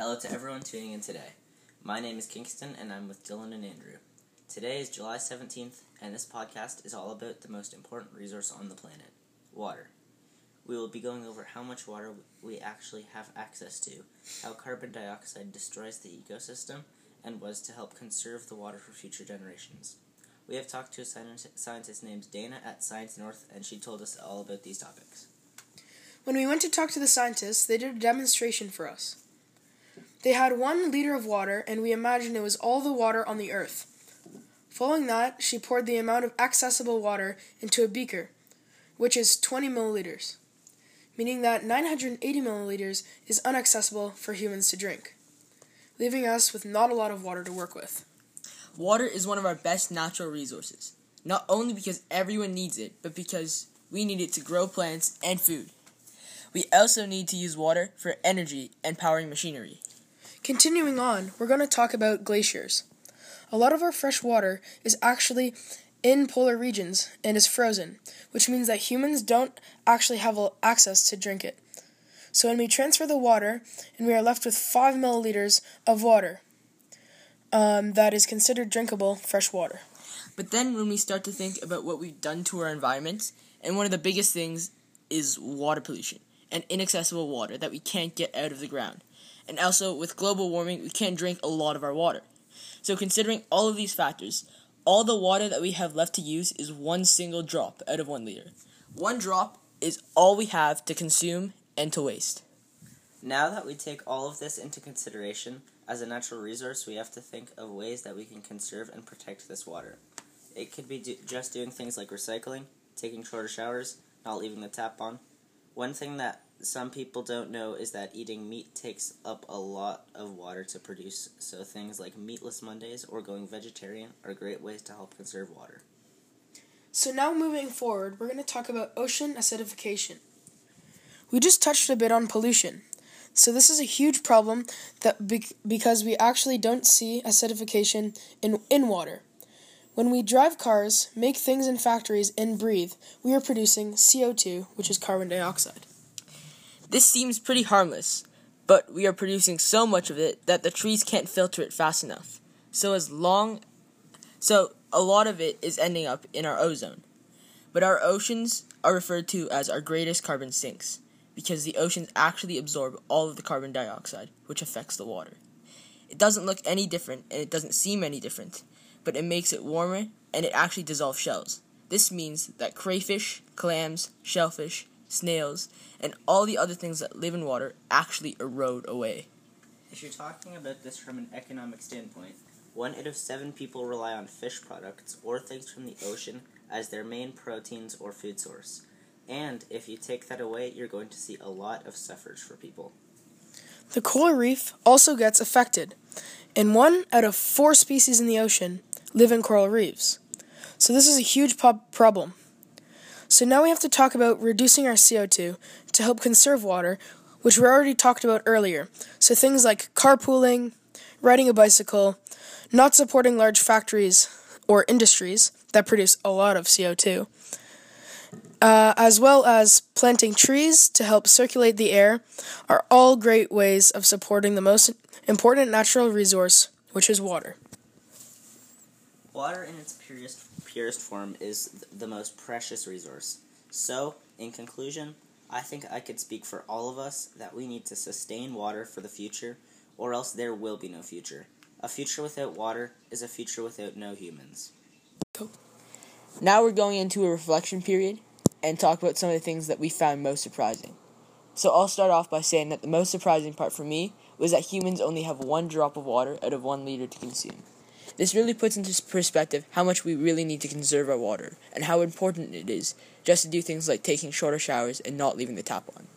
Hello to everyone tuning in today. My name is Kingston and I'm with Dylan and Andrew. Today is July 17th and this podcast is all about the most important resource on the planet water. We will be going over how much water we actually have access to, how carbon dioxide destroys the ecosystem, and was to help conserve the water for future generations. We have talked to a scientist named Dana at Science North, and she told us all about these topics. When we went to talk to the scientists, they did a demonstration for us. They had one liter of water, and we imagined it was all the water on the earth. Following that, she poured the amount of accessible water into a beaker, which is 20 milliliters, meaning that 980 milliliters is inaccessible for humans to drink, leaving us with not a lot of water to work with. Water is one of our best natural resources, not only because everyone needs it, but because we need it to grow plants and food. We also need to use water for energy and powering machinery. Continuing on, we're going to talk about glaciers. A lot of our fresh water is actually in polar regions and is frozen, which means that humans don't actually have access to drink it. So when we transfer the water, and we are left with 5 milliliters of water, um, that is considered drinkable fresh water. But then when we start to think about what we've done to our environment, and one of the biggest things is water pollution and inaccessible water that we can't get out of the ground. And also, with global warming, we can't drink a lot of our water. So, considering all of these factors, all the water that we have left to use is one single drop out of one liter. One drop is all we have to consume and to waste. Now that we take all of this into consideration, as a natural resource, we have to think of ways that we can conserve and protect this water. It could be do- just doing things like recycling, taking shorter showers, not leaving the tap on. One thing that some people don't know is that eating meat takes up a lot of water to produce, so things like meatless Mondays or going vegetarian are great ways to help conserve water. So, now moving forward, we're going to talk about ocean acidification. We just touched a bit on pollution. So this is a huge problem that be- because we actually don't see acidification in in water. When we drive cars, make things in factories, and breathe, we are producing CO2, which is carbon dioxide. This seems pretty harmless, but we are producing so much of it that the trees can't filter it fast enough. So as long so a lot of it is ending up in our ozone. But our oceans are referred to as our greatest carbon sinks because the oceans actually absorb all of the carbon dioxide, which affects the water. It doesn't look any different and it doesn't seem any different, but it makes it warmer and it actually dissolves shells. This means that crayfish, clams, shellfish, snails, and all the other things that live in water actually erode away. If you're talking about this from an economic standpoint, one out of seven people rely on fish products or things from the ocean as their main proteins or food source. And if you take that away, you're going to see a lot of suffrage for people. The coral reef also gets affected, and one out of four species in the ocean live in coral reefs. So this is a huge po- problem. So now we have to talk about reducing our CO2 to help conserve water, which we already talked about earlier. So things like carpooling, riding a bicycle, not supporting large factories or industries that produce a lot of CO2, uh, as well as planting trees to help circulate the air, are all great ways of supporting the most important natural resource, which is water. Water in its purest, purest form is the most precious resource. So, in conclusion, I think I could speak for all of us that we need to sustain water for the future, or else there will be no future. A future without water is a future without no humans. Now we're going into a reflection period and talk about some of the things that we found most surprising. So I'll start off by saying that the most surprising part for me was that humans only have one drop of water out of one liter to consume. This really puts into perspective how much we really need to conserve our water and how important it is just to do things like taking shorter showers and not leaving the tap on.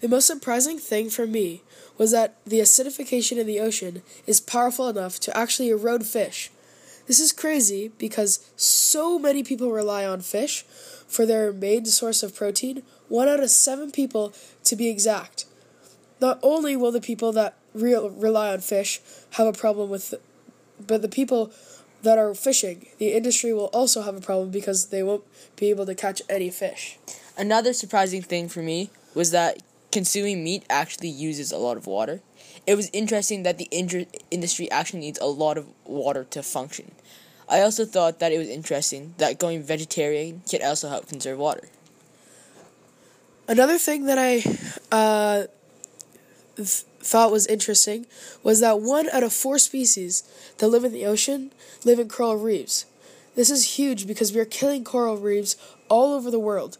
The most surprising thing for me was that the acidification in the ocean is powerful enough to actually erode fish. This is crazy because so many people rely on fish for their main source of protein, one out of seven people to be exact. Not only will the people that re- rely on fish have a problem with, but the people that are fishing, the industry will also have a problem because they won't be able to catch any fish. Another surprising thing for me was that consuming meat actually uses a lot of water. It was interesting that the inju- industry actually needs a lot of water to function. I also thought that it was interesting that going vegetarian can also help conserve water. Another thing that I uh, th- thought was interesting was that one out of four species that live in the ocean live in coral reefs. This is huge because we are killing coral reefs all over the world.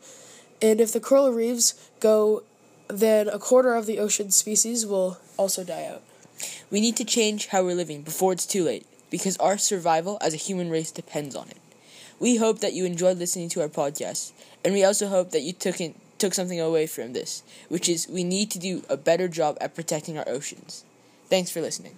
And if the coral reefs go, then a quarter of the ocean species will also die out. We need to change how we're living before it's too late because our survival as a human race depends on it. We hope that you enjoyed listening to our podcast, and we also hope that you took in, took something away from this, which is we need to do a better job at protecting our oceans. Thanks for listening.